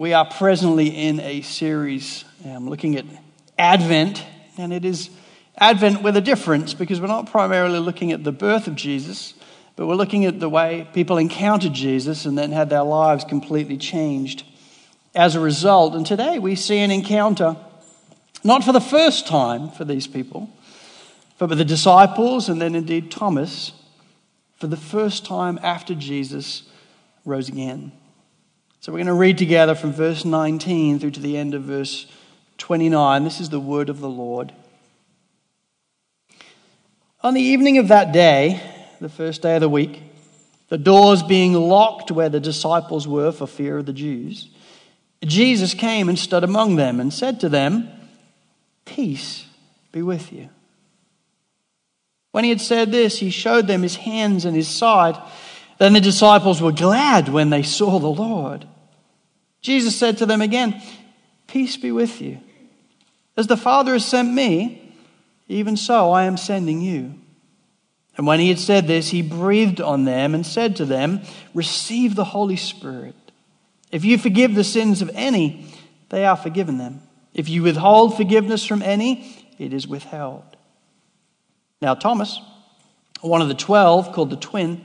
We are presently in a series um, looking at Advent, and it is Advent with a difference because we're not primarily looking at the birth of Jesus, but we're looking at the way people encountered Jesus and then had their lives completely changed as a result. And today we see an encounter, not for the first time for these people, but with the disciples and then indeed Thomas, for the first time after Jesus rose again. So we're going to read together from verse 19 through to the end of verse 29. This is the word of the Lord. On the evening of that day, the first day of the week, the doors being locked where the disciples were for fear of the Jews, Jesus came and stood among them and said to them, Peace be with you. When he had said this, he showed them his hands and his side. Then the disciples were glad when they saw the Lord. Jesus said to them again, Peace be with you. As the Father has sent me, even so I am sending you. And when he had said this, he breathed on them and said to them, Receive the Holy Spirit. If you forgive the sins of any, they are forgiven them. If you withhold forgiveness from any, it is withheld. Now, Thomas, one of the twelve, called the twin,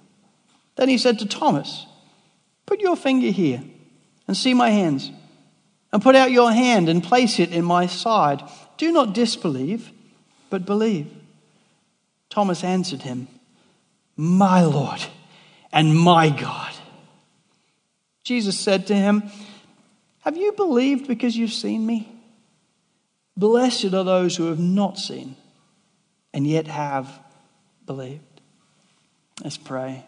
Then he said to Thomas, Put your finger here and see my hands, and put out your hand and place it in my side. Do not disbelieve, but believe. Thomas answered him, My Lord and my God. Jesus said to him, Have you believed because you've seen me? Blessed are those who have not seen and yet have believed. Let's pray.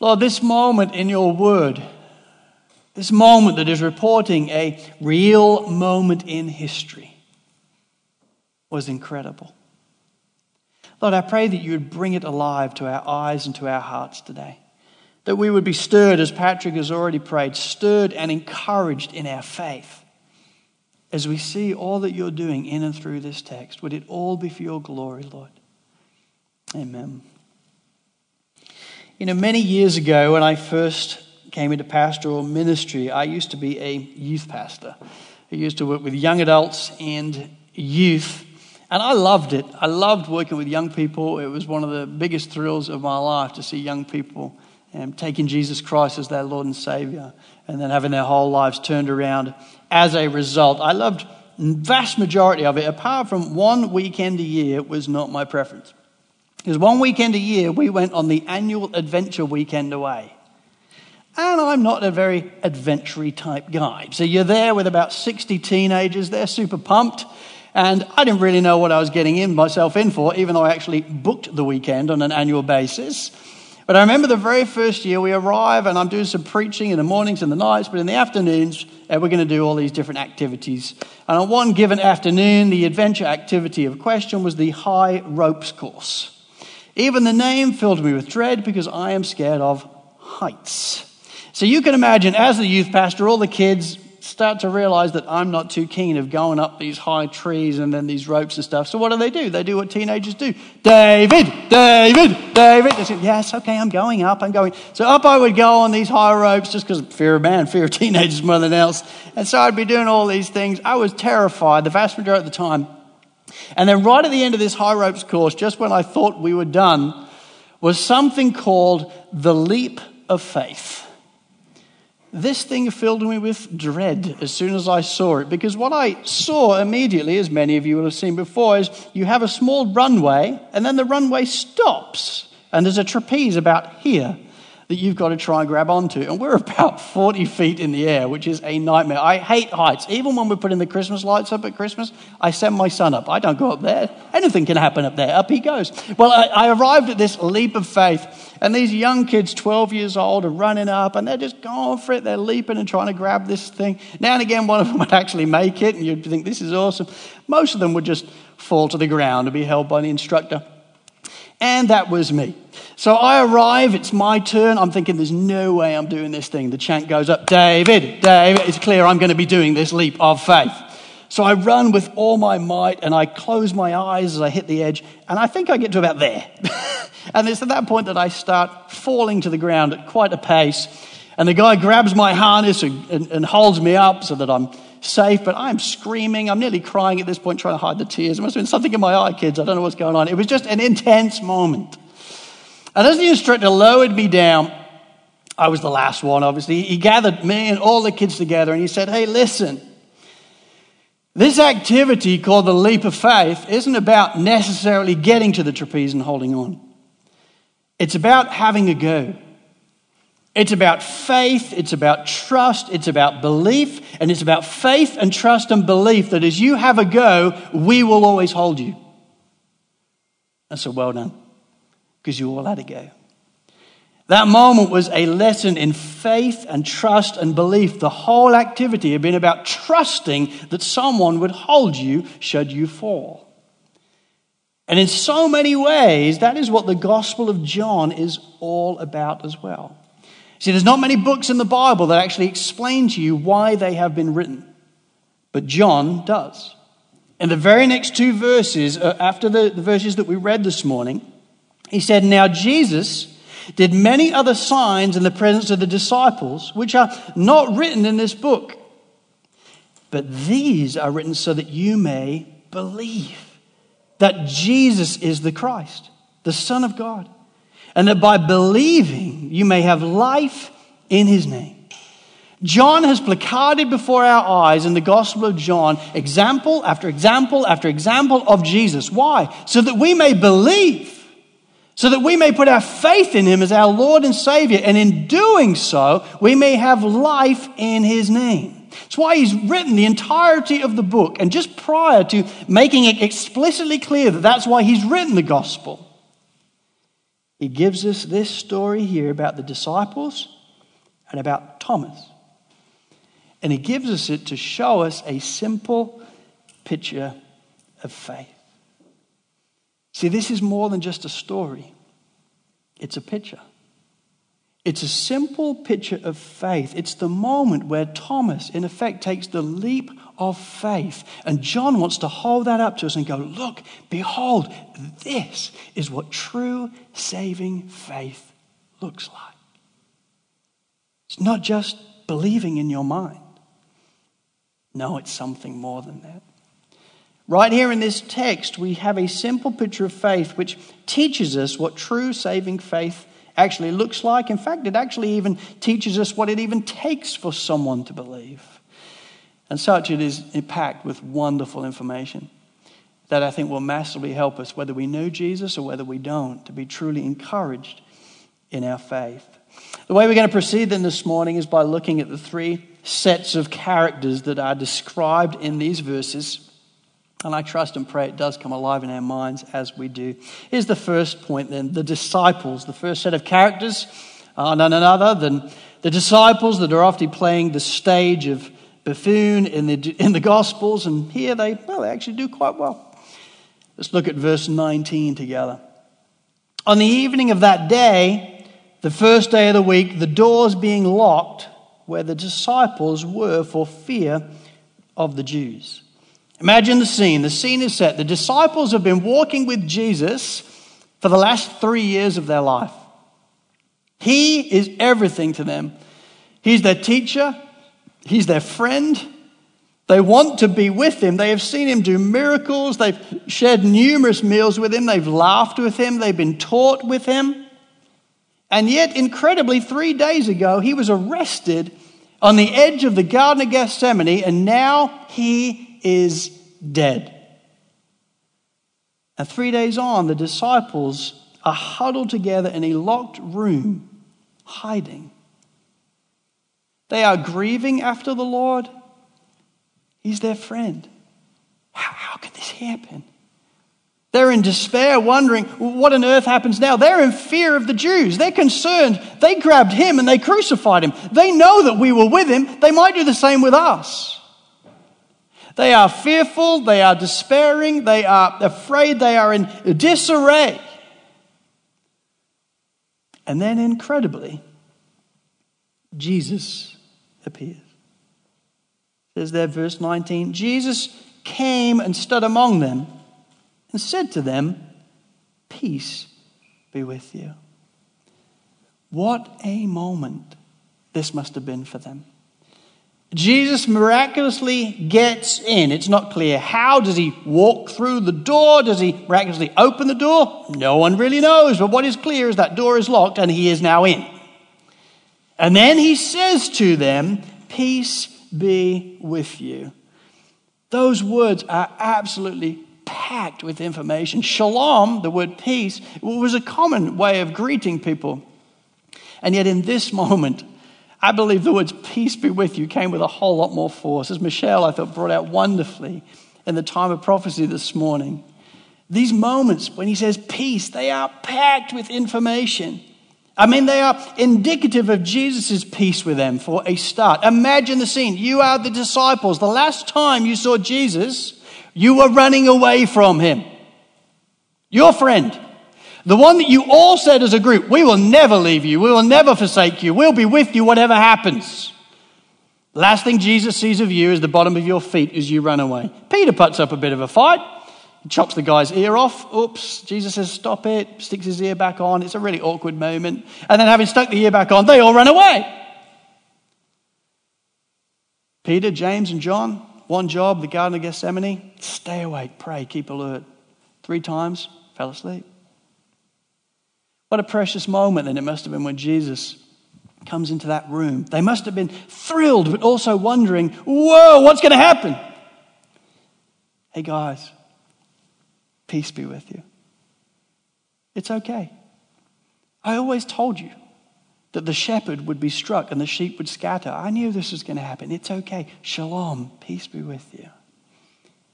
Lord, this moment in your word, this moment that is reporting a real moment in history, was incredible. Lord, I pray that you would bring it alive to our eyes and to our hearts today. That we would be stirred, as Patrick has already prayed, stirred and encouraged in our faith as we see all that you're doing in and through this text. Would it all be for your glory, Lord? Amen. You know, many years ago when I first came into pastoral ministry, I used to be a youth pastor. I used to work with young adults and youth, and I loved it. I loved working with young people. It was one of the biggest thrills of my life to see young people um, taking Jesus Christ as their Lord and Savior and then having their whole lives turned around as a result. I loved vast majority of it, apart from one weekend a year it was not my preference. Because one weekend a year we went on the annual adventure weekend away. And I'm not a very adventure type guy. So you're there with about 60 teenagers, they're super pumped. And I didn't really know what I was getting in myself in for, even though I actually booked the weekend on an annual basis. But I remember the very first year we arrive and I'm doing some preaching in the mornings and the nights, but in the afternoons, uh, we're going to do all these different activities. And on one given afternoon, the adventure activity of question was the high ropes course. Even the name filled me with dread because I am scared of heights. So you can imagine, as the youth pastor, all the kids start to realize that I'm not too keen of going up these high trees and then these ropes and stuff. So what do they do? They do what teenagers do. David, David, David. They say, yes, okay, I'm going up, I'm going. So up I would go on these high ropes just because fear of man, fear of teenagers more than else. And so I'd be doing all these things. I was terrified the vast majority of the time. And then right at the end of this high ropes course, just when I thought we were done, was something called the leap of faith. This thing filled me with dread as soon as I saw it, because what I saw immediately, as many of you will have seen before, is you have a small runway, and then the runway stops, and there's a trapeze about here. That you've got to try and grab onto. And we're about 40 feet in the air, which is a nightmare. I hate heights. Even when we're putting the Christmas lights up at Christmas, I send my son up. I don't go up there. Anything can happen up there. Up he goes. Well, I, I arrived at this leap of faith, and these young kids, 12 years old, are running up, and they're just going for it. They're leaping and trying to grab this thing. Now and again, one of them would actually make it, and you'd think, this is awesome. Most of them would just fall to the ground and be held by the instructor. And that was me. So I arrive, it's my turn. I'm thinking, there's no way I'm doing this thing. The chant goes up, David, David, it's clear I'm going to be doing this leap of faith. So I run with all my might and I close my eyes as I hit the edge, and I think I get to about there. and it's at that point that I start falling to the ground at quite a pace. And the guy grabs my harness and, and, and holds me up so that I'm safe, but I'm screaming. I'm nearly crying at this point, trying to hide the tears. There must have been something in my eye, kids. I don't know what's going on. It was just an intense moment. And as the instructor lowered me down, I was the last one, obviously. He gathered me and all the kids together and he said, Hey, listen. This activity called the leap of faith isn't about necessarily getting to the trapeze and holding on. It's about having a go. It's about faith, it's about trust, it's about belief, and it's about faith and trust and belief that as you have a go, we will always hold you. And so well done, because you all had a go. That moment was a lesson in faith and trust and belief. The whole activity had been about trusting that someone would hold you should you fall. And in so many ways, that is what the Gospel of John is all about as well. See, there's not many books in the Bible that actually explain to you why they have been written, but John does. In the very next two verses, uh, after the, the verses that we read this morning, he said, Now Jesus did many other signs in the presence of the disciples, which are not written in this book. But these are written so that you may believe that Jesus is the Christ, the Son of God and that by believing you may have life in his name. John has placarded before our eyes in the Gospel of John example after example after example of Jesus. Why? So that we may believe, so that we may put our faith in him as our Lord and Savior, and in doing so, we may have life in his name. That's why he's written the entirety of the book, and just prior to making it explicitly clear that that's why he's written the Gospel, he gives us this story here about the disciples and about Thomas. And he gives us it to show us a simple picture of faith. See, this is more than just a story, it's a picture. It's a simple picture of faith. It's the moment where Thomas, in effect, takes the leap of faith. And John wants to hold that up to us and go, Look, behold, this is what true saving faith looks like. It's not just believing in your mind, no, it's something more than that. Right here in this text, we have a simple picture of faith which teaches us what true saving faith actually looks like. In fact, it actually even teaches us what it even takes for someone to believe. And such it is packed with wonderful information that I think will massively help us, whether we know Jesus or whether we don't, to be truly encouraged in our faith. The way we're going to proceed then this morning is by looking at the three sets of characters that are described in these verses. And I trust and pray it does come alive in our minds as we do. Here's the first point then the disciples. The first set of characters are none other than the disciples that are often playing the stage of buffoon in the, in the Gospels, and here they, well, they actually do quite well. Let's look at verse 19 together. On the evening of that day, the first day of the week, the doors being locked where the disciples were for fear of the Jews. Imagine the scene. The scene is set. The disciples have been walking with Jesus for the last three years of their life. He is everything to them. He's their teacher, He's their friend. They want to be with him. They have seen him do miracles. They've shared numerous meals with him. They've laughed with him. They've been taught with him. And yet, incredibly, three days ago, he was arrested on the edge of the Garden of Gethsemane, and now he is dead. And three days on, the disciples are huddled together in a locked room hiding. They are grieving after the Lord. He's their friend. How, how could this happen? They're in despair, wondering what on earth happens now. They're in fear of the Jews. They're concerned. They grabbed him and they crucified him. They know that we were with him. They might do the same with us. They are fearful. They are despairing. They are afraid. They are in disarray. And then, incredibly, Jesus appears. It says there, verse 19 Jesus came and stood among them and said to them, Peace be with you. What a moment this must have been for them. Jesus miraculously gets in. It's not clear how. Does he walk through the door? Does he miraculously open the door? No one really knows. But what is clear is that door is locked and he is now in. And then he says to them, Peace be with you. Those words are absolutely packed with information. Shalom, the word peace, was a common way of greeting people. And yet, in this moment, I believe the words peace be with you came with a whole lot more force, as Michelle, I thought, brought out wonderfully in the time of prophecy this morning. These moments when he says peace, they are packed with information. I mean, they are indicative of Jesus' peace with them for a start. Imagine the scene. You are the disciples. The last time you saw Jesus, you were running away from him. Your friend. The one that you all said as a group, we will never leave you. We will never forsake you. We'll be with you whatever happens. Last thing Jesus sees of you is the bottom of your feet as you run away. Peter puts up a bit of a fight chops the guy's ear off. Oops. Jesus says, Stop it. Sticks his ear back on. It's a really awkward moment. And then, having stuck the ear back on, they all run away. Peter, James, and John, one job, the Garden of Gethsemane stay awake, pray, keep alert. Three times, fell asleep. What a precious moment then it must have been when Jesus comes into that room. They must have been thrilled, but also wondering, whoa, what's going to happen? Hey, guys, Peace be with you. It's okay. I always told you that the shepherd would be struck and the sheep would scatter. I knew this was going to happen. It's okay. Shalom, peace be with you.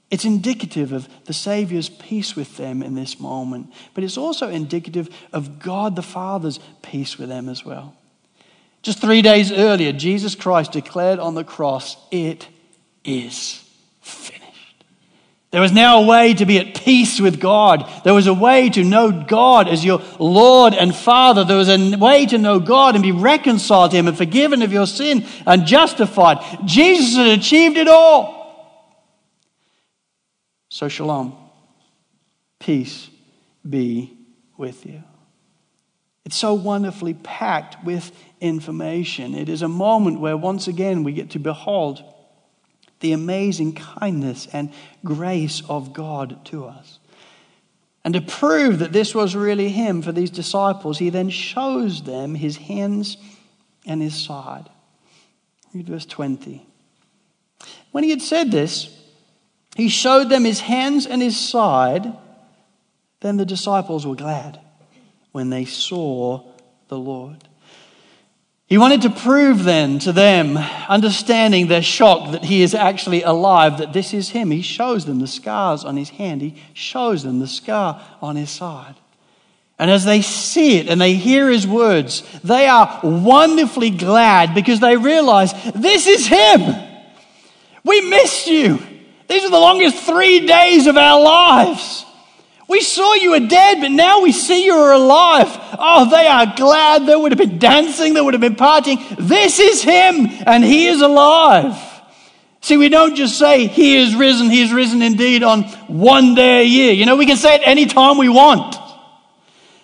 It's indicative of the Savior's peace with them in this moment, but it's also indicative of God the Father's peace with them as well. Just three days earlier, Jesus Christ declared on the cross, It is finished. There was now a way to be at peace with God. There was a way to know God as your Lord and Father. There was a way to know God and be reconciled to Him and forgiven of your sin and justified. Jesus had achieved it all. So, shalom. Peace be with you. It's so wonderfully packed with information. It is a moment where once again we get to behold the amazing kindness and grace of God to us. And to prove that this was really Him for these disciples, He then shows them His hands and His side. Read verse 20. When He had said this, He showed them His hands and His side. Then the disciples were glad when they saw the Lord. He wanted to prove then to them, understanding their shock that he is actually alive, that this is him. He shows them the scars on his hand, he shows them the scar on his side. And as they see it and they hear his words, they are wonderfully glad because they realize this is him. We missed you. These are the longest three days of our lives. We saw you were dead, but now we see you are alive. Oh, they are glad. They would have been dancing, they would have been partying. This is Him, and He is alive. See, we don't just say, He is risen, He is risen indeed on one day a year. You know, we can say it any time we want.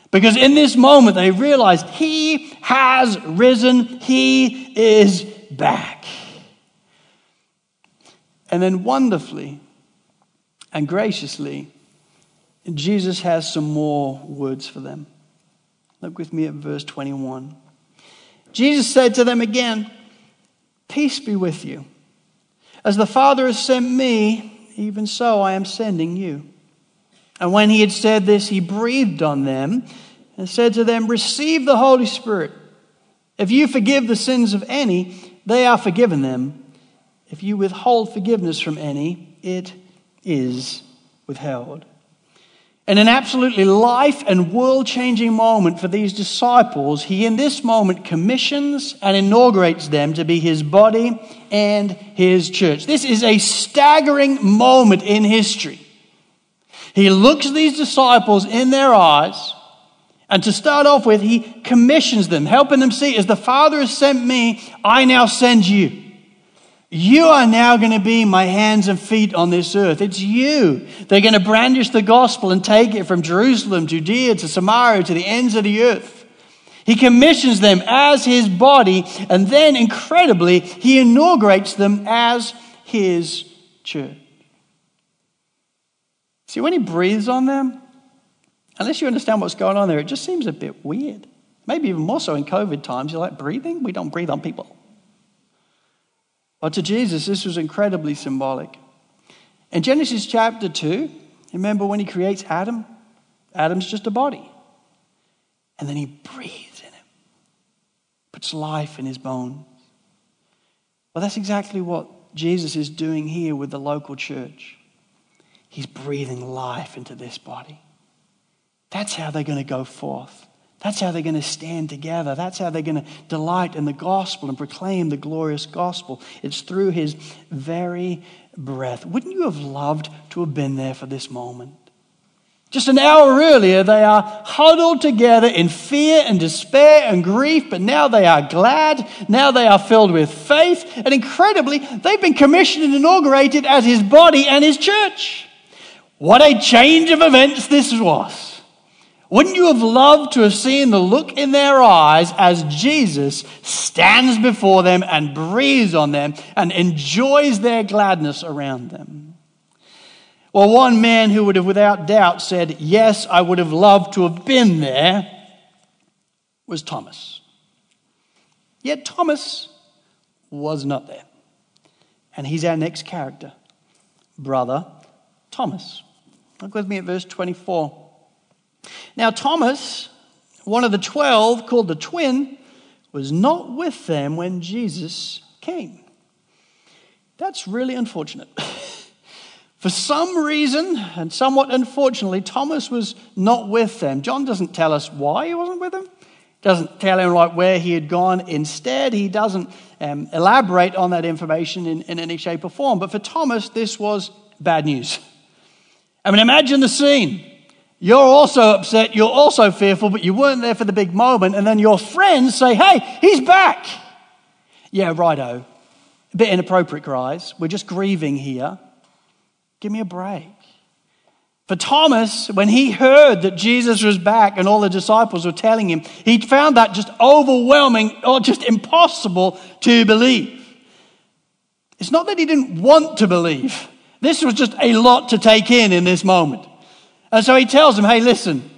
Because in this moment, they realized He has risen, He is back. And then wonderfully and graciously, Jesus has some more words for them. Look with me at verse 21. Jesus said to them again, Peace be with you. As the Father has sent me, even so I am sending you. And when he had said this, he breathed on them and said to them, Receive the Holy Spirit. If you forgive the sins of any, they are forgiven them. If you withhold forgiveness from any, it is withheld. In an absolutely life and world changing moment for these disciples, he in this moment commissions and inaugurates them to be his body and his church. This is a staggering moment in history. He looks these disciples in their eyes, and to start off with, he commissions them, helping them see, as the Father has sent me, I now send you. You are now going to be my hands and feet on this earth. It's you. They're going to brandish the gospel and take it from Jerusalem, Judea to Samaria to the ends of the earth. He commissions them as his body, and then incredibly, he inaugurates them as his church. See, when he breathes on them, unless you understand what's going on there, it just seems a bit weird. Maybe even more so in COVID times. You're like, breathing? We don't breathe on people. But to Jesus, this was incredibly symbolic. In Genesis chapter 2, remember when he creates Adam? Adam's just a body. And then he breathes in him, puts life in his bones. Well, that's exactly what Jesus is doing here with the local church. He's breathing life into this body. That's how they're going to go forth. That's how they're going to stand together. That's how they're going to delight in the gospel and proclaim the glorious gospel. It's through his very breath. Wouldn't you have loved to have been there for this moment? Just an hour earlier, they are huddled together in fear and despair and grief, but now they are glad. Now they are filled with faith. And incredibly, they've been commissioned and inaugurated as his body and his church. What a change of events this was. Wouldn't you have loved to have seen the look in their eyes as Jesus stands before them and breathes on them and enjoys their gladness around them? Well, one man who would have without doubt said, Yes, I would have loved to have been there, was Thomas. Yet Thomas was not there. And he's our next character, brother Thomas. Look with me at verse 24. Now, Thomas, one of the twelve, called the twin, was not with them when Jesus came. That's really unfortunate. For some reason, and somewhat unfortunately, Thomas was not with them. John doesn't tell us why he wasn't with them. Doesn't tell him like where he had gone. Instead, he doesn't um, elaborate on that information in, in any shape or form. But for Thomas, this was bad news. I mean, imagine the scene. You're also upset, you're also fearful, but you weren't there for the big moment. And then your friends say, Hey, he's back. Yeah, righto. A bit inappropriate, guys. We're just grieving here. Give me a break. For Thomas, when he heard that Jesus was back and all the disciples were telling him, he found that just overwhelming or just impossible to believe. It's not that he didn't want to believe. This was just a lot to take in in this moment. And so he tells them, hey, listen,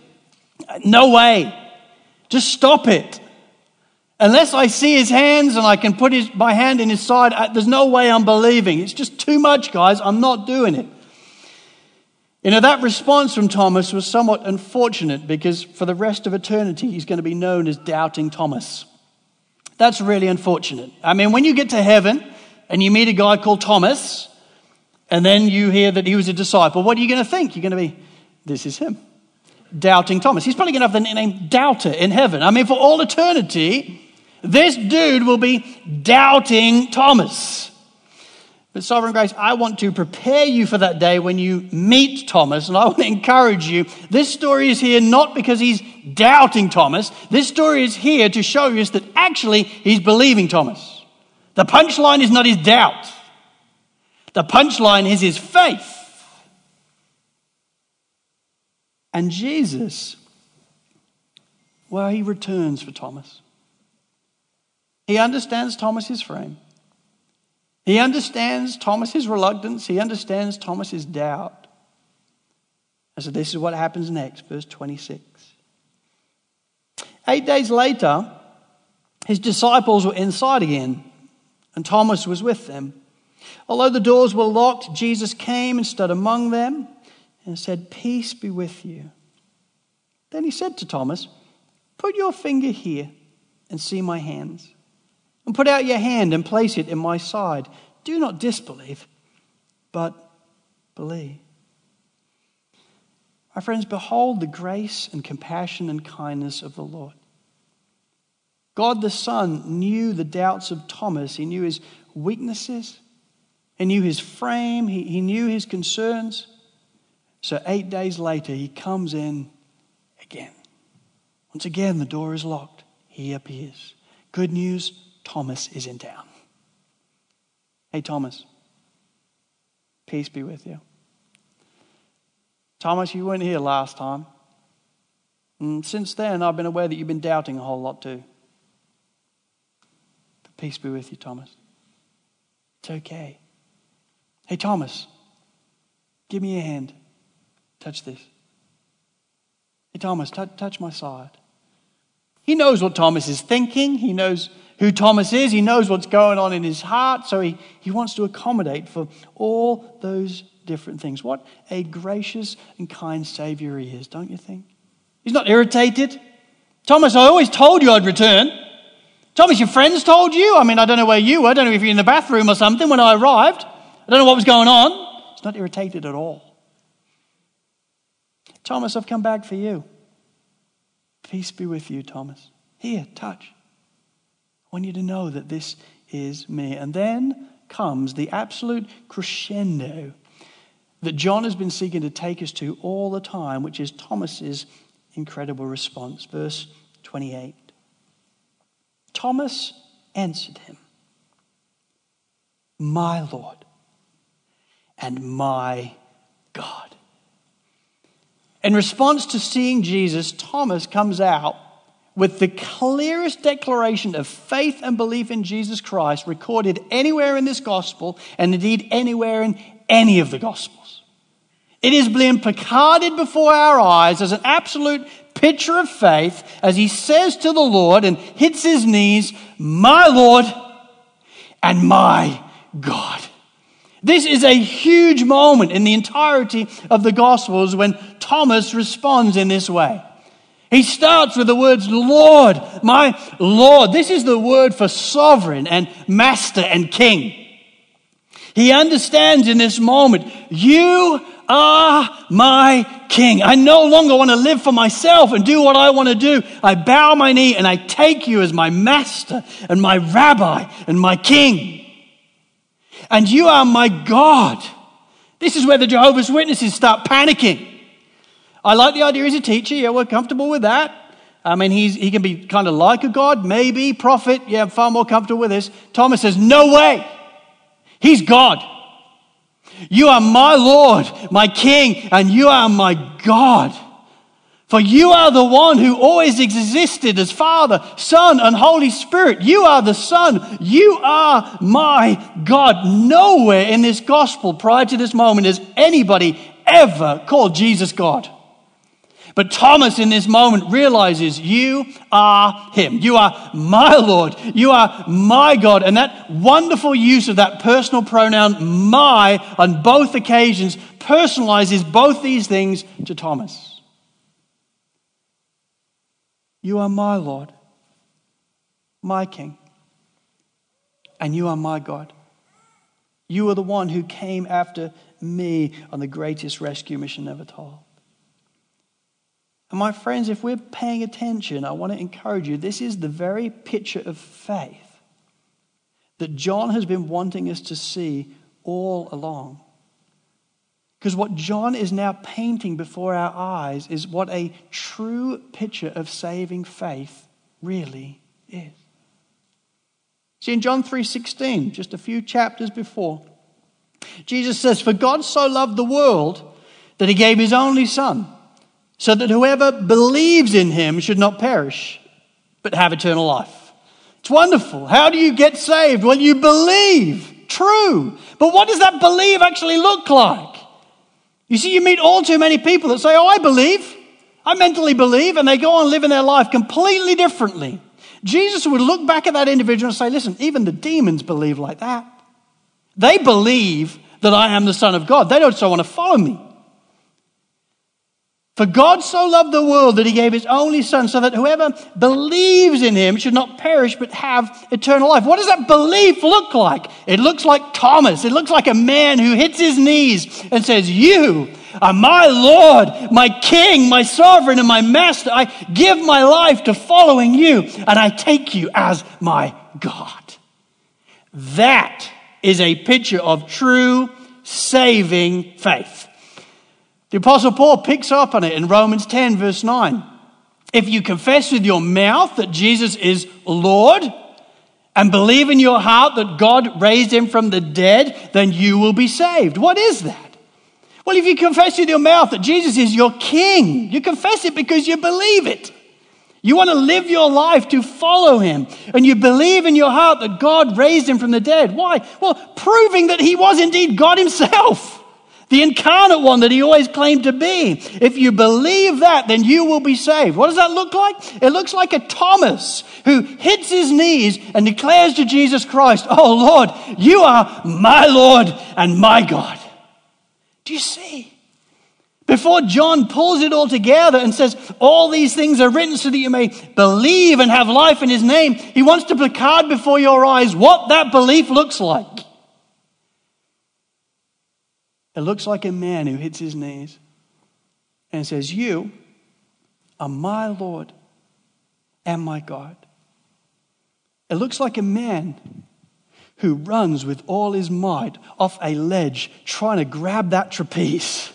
no way. Just stop it. Unless I see his hands and I can put his, my hand in his side, uh, there's no way I'm believing. It's just too much, guys. I'm not doing it. You know, that response from Thomas was somewhat unfortunate because for the rest of eternity, he's going to be known as Doubting Thomas. That's really unfortunate. I mean, when you get to heaven and you meet a guy called Thomas, and then you hear that he was a disciple, what are you going to think? You're going to be, this is him. Doubting Thomas. He's probably going to have the name Doubter in heaven. I mean, for all eternity, this dude will be doubting Thomas. But Sovereign Grace, I want to prepare you for that day when you meet Thomas, and I want to encourage you. This story is here not because he's doubting Thomas. This story is here to show us that actually he's believing Thomas. The punchline is not his doubt. The punchline is his faith. And Jesus, well, he returns for Thomas. He understands Thomas's frame. He understands Thomas's reluctance. He understands Thomas's doubt. And so this is what happens next, verse 26. Eight days later, his disciples were inside again, and Thomas was with them. Although the doors were locked, Jesus came and stood among them and said, Peace be with you. Then he said to Thomas, Put your finger here and see my hands. And put out your hand and place it in my side. Do not disbelieve, but believe. My friends, behold the grace and compassion and kindness of the Lord. God the Son knew the doubts of Thomas, He knew his weaknesses, He knew his frame, He, he knew his concerns. So, eight days later, He comes in again. Once again, the door is locked. He appears. Good news Thomas is in town. Hey, Thomas, peace be with you. Thomas, you weren't here last time. And since then, I've been aware that you've been doubting a whole lot too. But peace be with you, Thomas. It's okay. Hey, Thomas, give me your hand. Touch this. Hey, Thomas, t- touch my side. He knows what Thomas is thinking. He knows who Thomas is. He knows what's going on in his heart. So he, he wants to accommodate for all those different things. What a gracious and kind Savior he is, don't you think? He's not irritated. Thomas, I always told you I'd return. Thomas, your friends told you? I mean, I don't know where you were. I don't know if you're in the bathroom or something when I arrived. I don't know what was going on. He's not irritated at all. Thomas, I've come back for you. Peace be with you, Thomas. Here, touch. I want you to know that this is me. And then comes the absolute crescendo that John has been seeking to take us to all the time, which is Thomas's incredible response. Verse 28. Thomas answered him, My Lord and my God. In response to seeing Jesus, Thomas comes out with the clearest declaration of faith and belief in Jesus Christ recorded anywhere in this gospel, and indeed anywhere in any of the gospels. It is being placarded before our eyes as an absolute picture of faith as he says to the Lord and hits his knees, My Lord and my God. This is a huge moment in the entirety of the Gospels when Thomas responds in this way. He starts with the words, Lord, my Lord. This is the word for sovereign and master and king. He understands in this moment, you are my king. I no longer want to live for myself and do what I want to do. I bow my knee and I take you as my master and my rabbi and my king and you are my God. This is where the Jehovah's Witnesses start panicking. I like the idea he's a teacher. Yeah, we're comfortable with that. I mean, he's, he can be kind of like a God, maybe, prophet. Yeah, far more comfortable with this. Thomas says, No way. He's God. You are my Lord, my King, and you are my God. For you are the one who always existed as Father, Son, and Holy Spirit. You are the Son. You are my God. Nowhere in this gospel prior to this moment has anybody ever called Jesus God. But Thomas in this moment realizes you are him. You are my Lord. You are my God. And that wonderful use of that personal pronoun, my, on both occasions personalizes both these things to Thomas. You are my Lord, my King, and you are my God. You are the one who came after me on the greatest rescue mission ever told. And my friends, if we're paying attention, I want to encourage you this is the very picture of faith that John has been wanting us to see all along. Because what John is now painting before our eyes is what a true picture of saving faith really is. See in John 3:16, just a few chapters before, Jesus says, "For God so loved the world that he gave his only son, so that whoever believes in him should not perish, but have eternal life." It's wonderful. How do you get saved? Well, you believe. True. But what does that believe actually look like? You see, you meet all too many people that say, Oh, I believe. I mentally believe, and they go on living their life completely differently. Jesus would look back at that individual and say, Listen, even the demons believe like that. They believe that I am the Son of God. They don't so want to follow me. For God so loved the world that he gave his only son so that whoever believes in him should not perish but have eternal life. What does that belief look like? It looks like Thomas. It looks like a man who hits his knees and says, You are my Lord, my King, my sovereign, and my master. I give my life to following you and I take you as my God. That is a picture of true saving faith. The Apostle Paul picks up on it in Romans 10, verse 9. If you confess with your mouth that Jesus is Lord and believe in your heart that God raised him from the dead, then you will be saved. What is that? Well, if you confess with your mouth that Jesus is your King, you confess it because you believe it. You want to live your life to follow him. And you believe in your heart that God raised him from the dead. Why? Well, proving that he was indeed God himself the incarnate one that he always claimed to be. If you believe that, then you will be saved. What does that look like? It looks like a Thomas who hits his knees and declares to Jesus Christ, Oh Lord, you are my Lord and my God. Do you see? Before John pulls it all together and says, All these things are written so that you may believe and have life in his name, he wants to placard before your eyes what that belief looks like. It looks like a man who hits his knees and says, You are my Lord and my God. It looks like a man who runs with all his might off a ledge trying to grab that trapeze.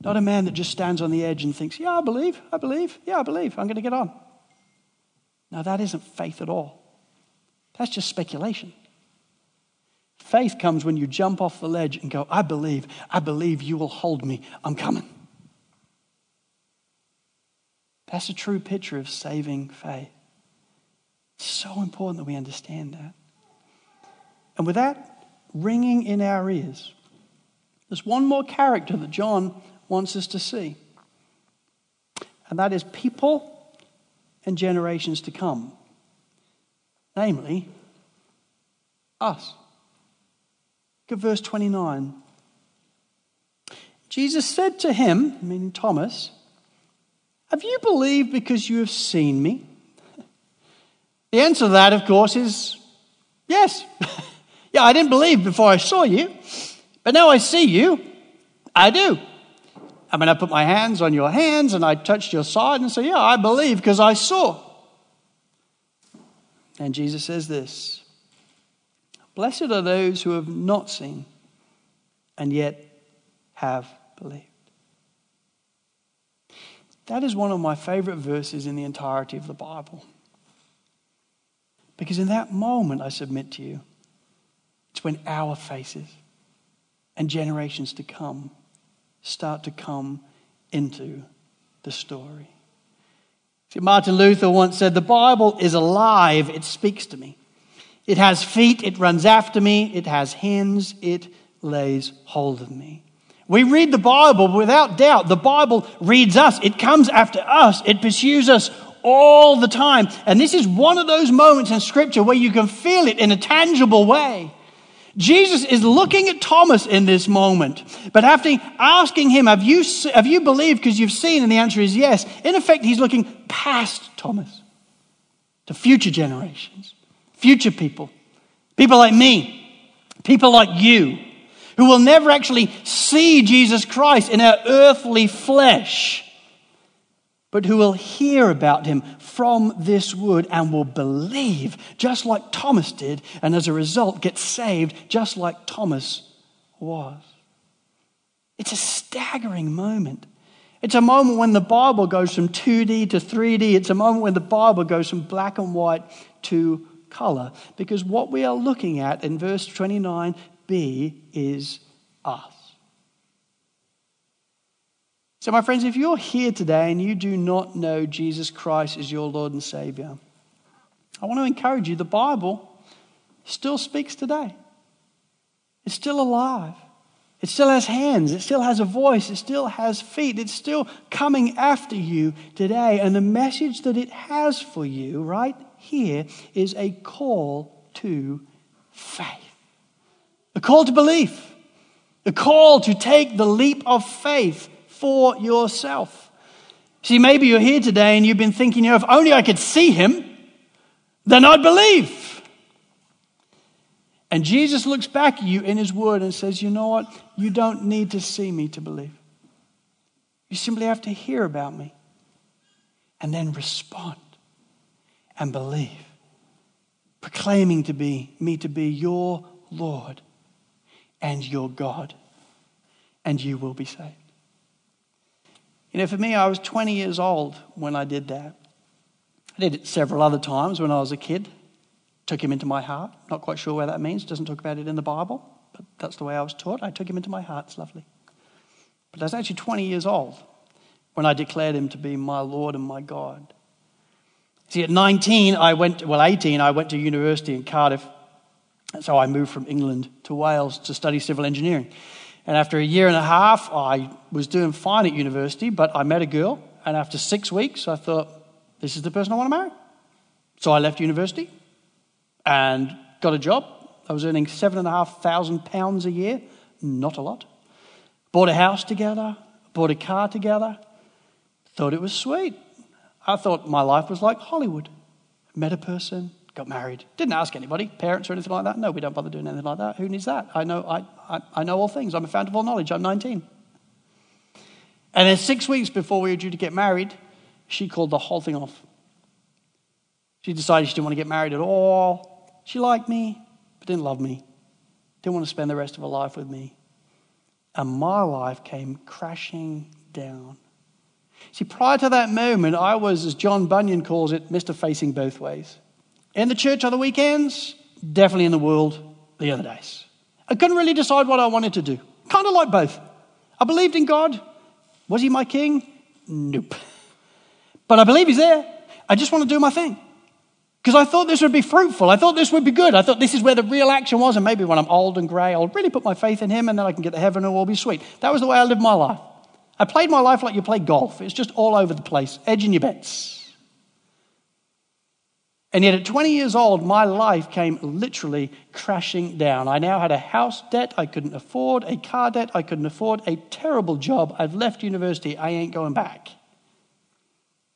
Not a man that just stands on the edge and thinks, Yeah, I believe, I believe, yeah, I believe, I'm going to get on. Now, that isn't faith at all. That's just speculation. Faith comes when you jump off the ledge and go, I believe, I believe you will hold me. I'm coming. That's a true picture of saving faith. It's so important that we understand that. And with that ringing in our ears, there's one more character that John wants us to see. And that is people and generations to come. Namely, us. At verse 29. Jesus said to him, meaning Thomas, Have you believed because you have seen me? The answer to that, of course, is yes. yeah, I didn't believe before I saw you, but now I see you. I do. I mean, I put my hands on your hands and I touched your side and say, Yeah, I believe because I saw. And Jesus says this Blessed are those who have not seen and yet have believed. That is one of my favorite verses in the entirety of the Bible. Because in that moment, I submit to you, it's when our faces and generations to come start to come into the story. See, Martin Luther once said, The Bible is alive, it speaks to me. It has feet, it runs after me. It has hands, it lays hold of me. We read the Bible without doubt. The Bible reads us, it comes after us, it pursues us all the time. And this is one of those moments in Scripture where you can feel it in a tangible way. Jesus is looking at Thomas in this moment, but after asking him, Have you, have you believed because you've seen? And the answer is yes. In effect, he's looking past Thomas to future generations future people, people like me, people like you, who will never actually see Jesus Christ in our earthly flesh, but who will hear about him from this word and will believe just like Thomas did, and as a result get saved just like Thomas was. It's a staggering moment. It's a moment when the Bible goes from 2D to 3D. It's a moment when the Bible goes from black and white to color because what we are looking at in verse 29b is us. So, my friends, if you're here today and you do not know Jesus Christ as your Lord and Savior, I want to encourage you the Bible still speaks today. It's still alive. It still has hands. It still has a voice. It still has feet. It's still coming after you today. And the message that it has for you right here is a call to faith, a call to belief, a call to take the leap of faith for yourself. See, maybe you're here today and you've been thinking, you know, if only I could see him, then I'd believe. And Jesus looks back at you in his word and says, you know what? You don't need to see me to believe. You simply have to hear about me and then respond and believe, proclaiming to be me to be your Lord and your God, and you will be saved. You know, for me, I was 20 years old when I did that. I did it several other times when I was a kid. Took him into my heart. Not quite sure where that means. Doesn't talk about it in the Bible, but that's the way I was taught. I took him into my heart. It's lovely. But I was actually 20 years old when I declared him to be my Lord and my God. See, at 19, I went, well, 18, I went to university in Cardiff. So I moved from England to Wales to study civil engineering. And after a year and a half, I was doing fine at university, but I met a girl. And after six weeks, I thought, this is the person I want to marry. So I left university and got a job. I was earning seven and a half thousand pounds a year, not a lot. Bought a house together, bought a car together, thought it was sweet. I thought my life was like Hollywood. Met a person, got married. Didn't ask anybody, parents or anything like that. No, we don't bother doing anything like that. Who needs that? I know, I, I, I know all things. I'm a fount of all knowledge. I'm 19. And then six weeks before we were due to get married, she called the whole thing off. She decided she didn't want to get married at all. She liked me, but didn't love me. Didn't want to spend the rest of her life with me. And my life came crashing down. See, prior to that moment, I was, as John Bunyan calls it, Mr. Facing Both Ways. In the church on the weekends, definitely in the world the other days. I couldn't really decide what I wanted to do. Kind of like both. I believed in God. Was he my king? Nope. But I believe he's there. I just want to do my thing. Because I thought this would be fruitful. I thought this would be good. I thought this is where the real action was. And maybe when I'm old and grey, I'll really put my faith in him and then I can get to heaven and it will be sweet. That was the way I lived my life. I played my life like you play golf. It's just all over the place, edging your bets. And yet, at 20 years old, my life came literally crashing down. I now had a house debt I couldn't afford, a car debt I couldn't afford, a terrible job. I've left university. I ain't going back.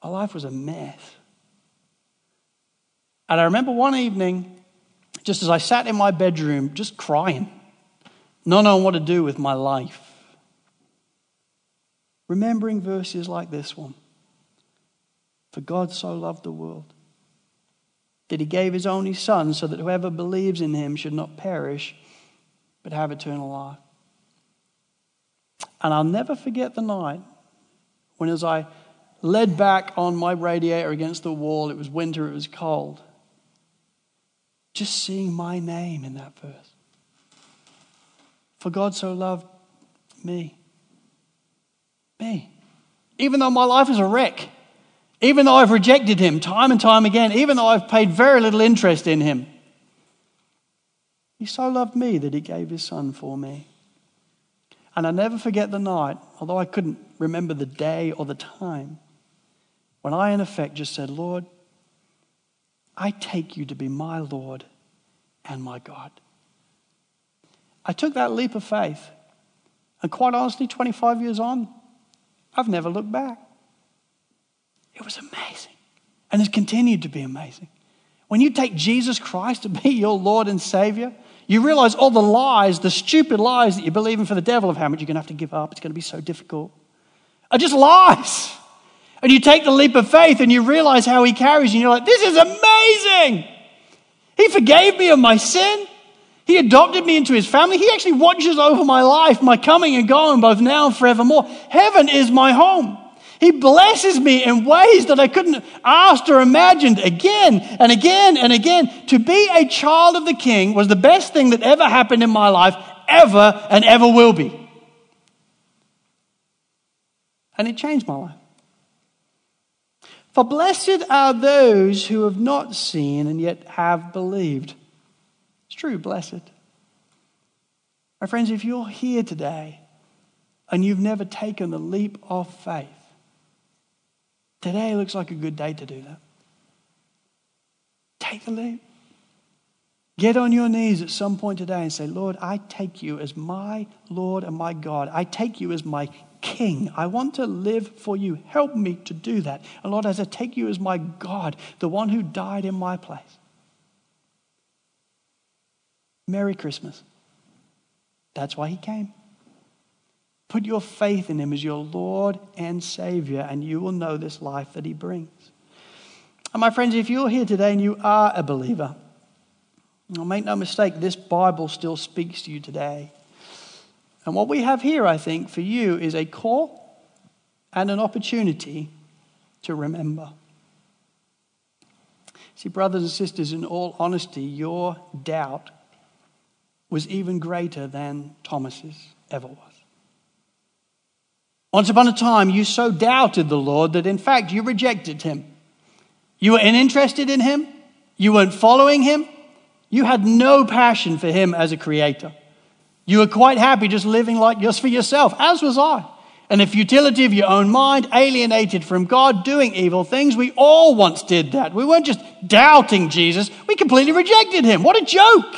My life was a mess. And I remember one evening, just as I sat in my bedroom, just crying, not knowing what to do with my life, remembering verses like this one For God so loved the world that he gave his only Son so that whoever believes in him should not perish, but have eternal life. And I'll never forget the night when, as I led back on my radiator against the wall, it was winter, it was cold, just seeing my name in that verse. For God so loved me. Me. Even though my life is a wreck. Even though I've rejected him time and time again, even though I've paid very little interest in him, he so loved me that he gave his son for me. And I never forget the night, although I couldn't remember the day or the time, when I, in effect, just said, Lord, I take you to be my Lord and my God. I took that leap of faith. And quite honestly, 25 years on, I've never looked back. It was amazing. And it's continued to be amazing. When you take Jesus Christ to be your Lord and Savior, you realize all the lies, the stupid lies that you're believing for the devil of how much you're going to have to give up, it's going to be so difficult, are just lies. And you take the leap of faith and you realize how he carries you, and you're like, this is amazing. He forgave me of my sin. He adopted me into his family. He actually watches over my life, my coming and going, both now and forevermore. Heaven is my home. He blesses me in ways that I couldn't ask or imagined again and again and again. To be a child of the King was the best thing that ever happened in my life, ever and ever will be. And it changed my life. For blessed are those who have not seen and yet have believed. True, blessed. My friends, if you're here today and you've never taken the leap of faith, Today looks like a good day to do that. Take the leap. Get on your knees at some point today and say, Lord, I take you as my Lord and my God. I take you as my king. I want to live for you. Help me to do that. And Lord, as I take you as my God, the one who died in my place. Merry Christmas. That's why he came. Put your faith in him as your Lord and Savior, and you will know this life that he brings. And my friends, if you're here today and you are a believer, make no mistake, this Bible still speaks to you today. And what we have here, I think, for you is a call and an opportunity to remember. See, brothers and sisters, in all honesty, your doubt was even greater than Thomas's ever was. Once upon a time, you so doubted the Lord that in fact you rejected him. You were uninterested in him. You weren't following him. You had no passion for him as a creator. You were quite happy just living like just for yourself, as was I. And the futility of your own mind, alienated from God, doing evil things. We all once did that. We weren't just doubting Jesus, we completely rejected him. What a joke!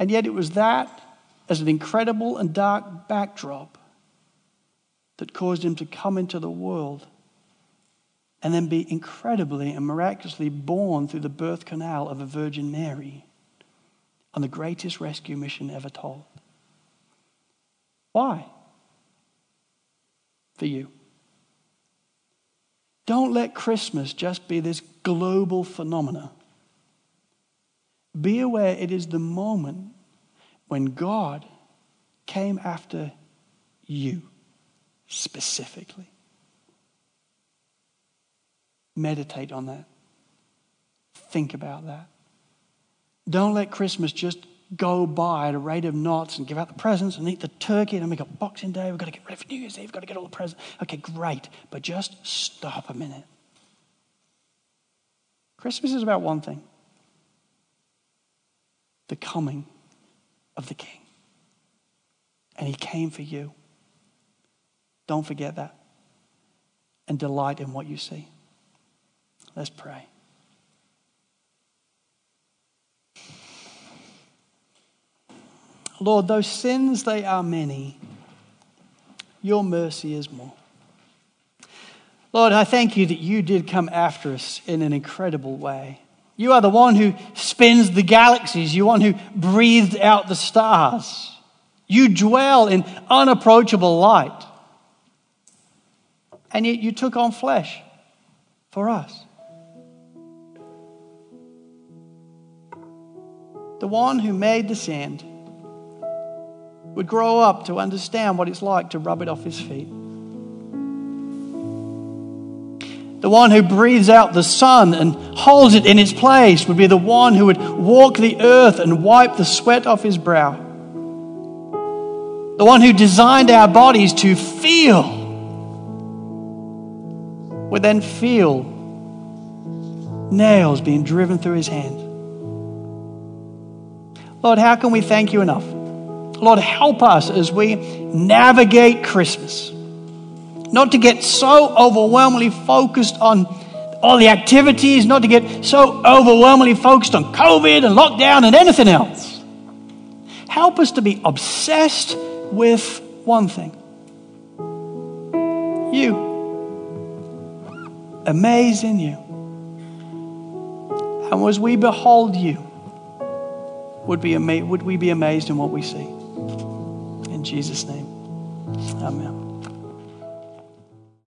And yet it was that as an incredible and dark backdrop that caused him to come into the world and then be incredibly and miraculously born through the birth canal of a Virgin Mary on the greatest rescue mission ever told. Why? For you. Don't let Christmas just be this global phenomena. Be aware it is the moment when God came after you specifically. Meditate on that. Think about that. Don't let Christmas just go by at a rate of knots and give out the presents and eat the turkey and make a Boxing Day. We've got to get ready for New Year's Eve. We've got to get all the presents. Okay, great. But just stop a minute. Christmas is about one thing the coming of the King. And he came for you. Don't forget that. And delight in what you see. Let's pray. Lord, those sins, they are many. Your mercy is more. Lord, I thank you that you did come after us in an incredible way. You are the one who spins the galaxies. You are one who breathed out the stars. You dwell in unapproachable light. And yet you took on flesh for us. The one who made the sand would grow up to understand what it's like to rub it off his feet. The one who breathes out the sun and holds it in its place would be the one who would walk the earth and wipe the sweat off his brow. The one who designed our bodies to feel would then feel nails being driven through his hand. Lord, how can we thank you enough? Lord, help us as we navigate Christmas not to get so overwhelmingly focused on all the activities, not to get so overwhelmingly focused on COVID and lockdown and anything else. Help us to be obsessed with one thing you. Amazed in you. And as we behold you, would, be ama- would we be amazed in what we see? In Jesus' name, amen.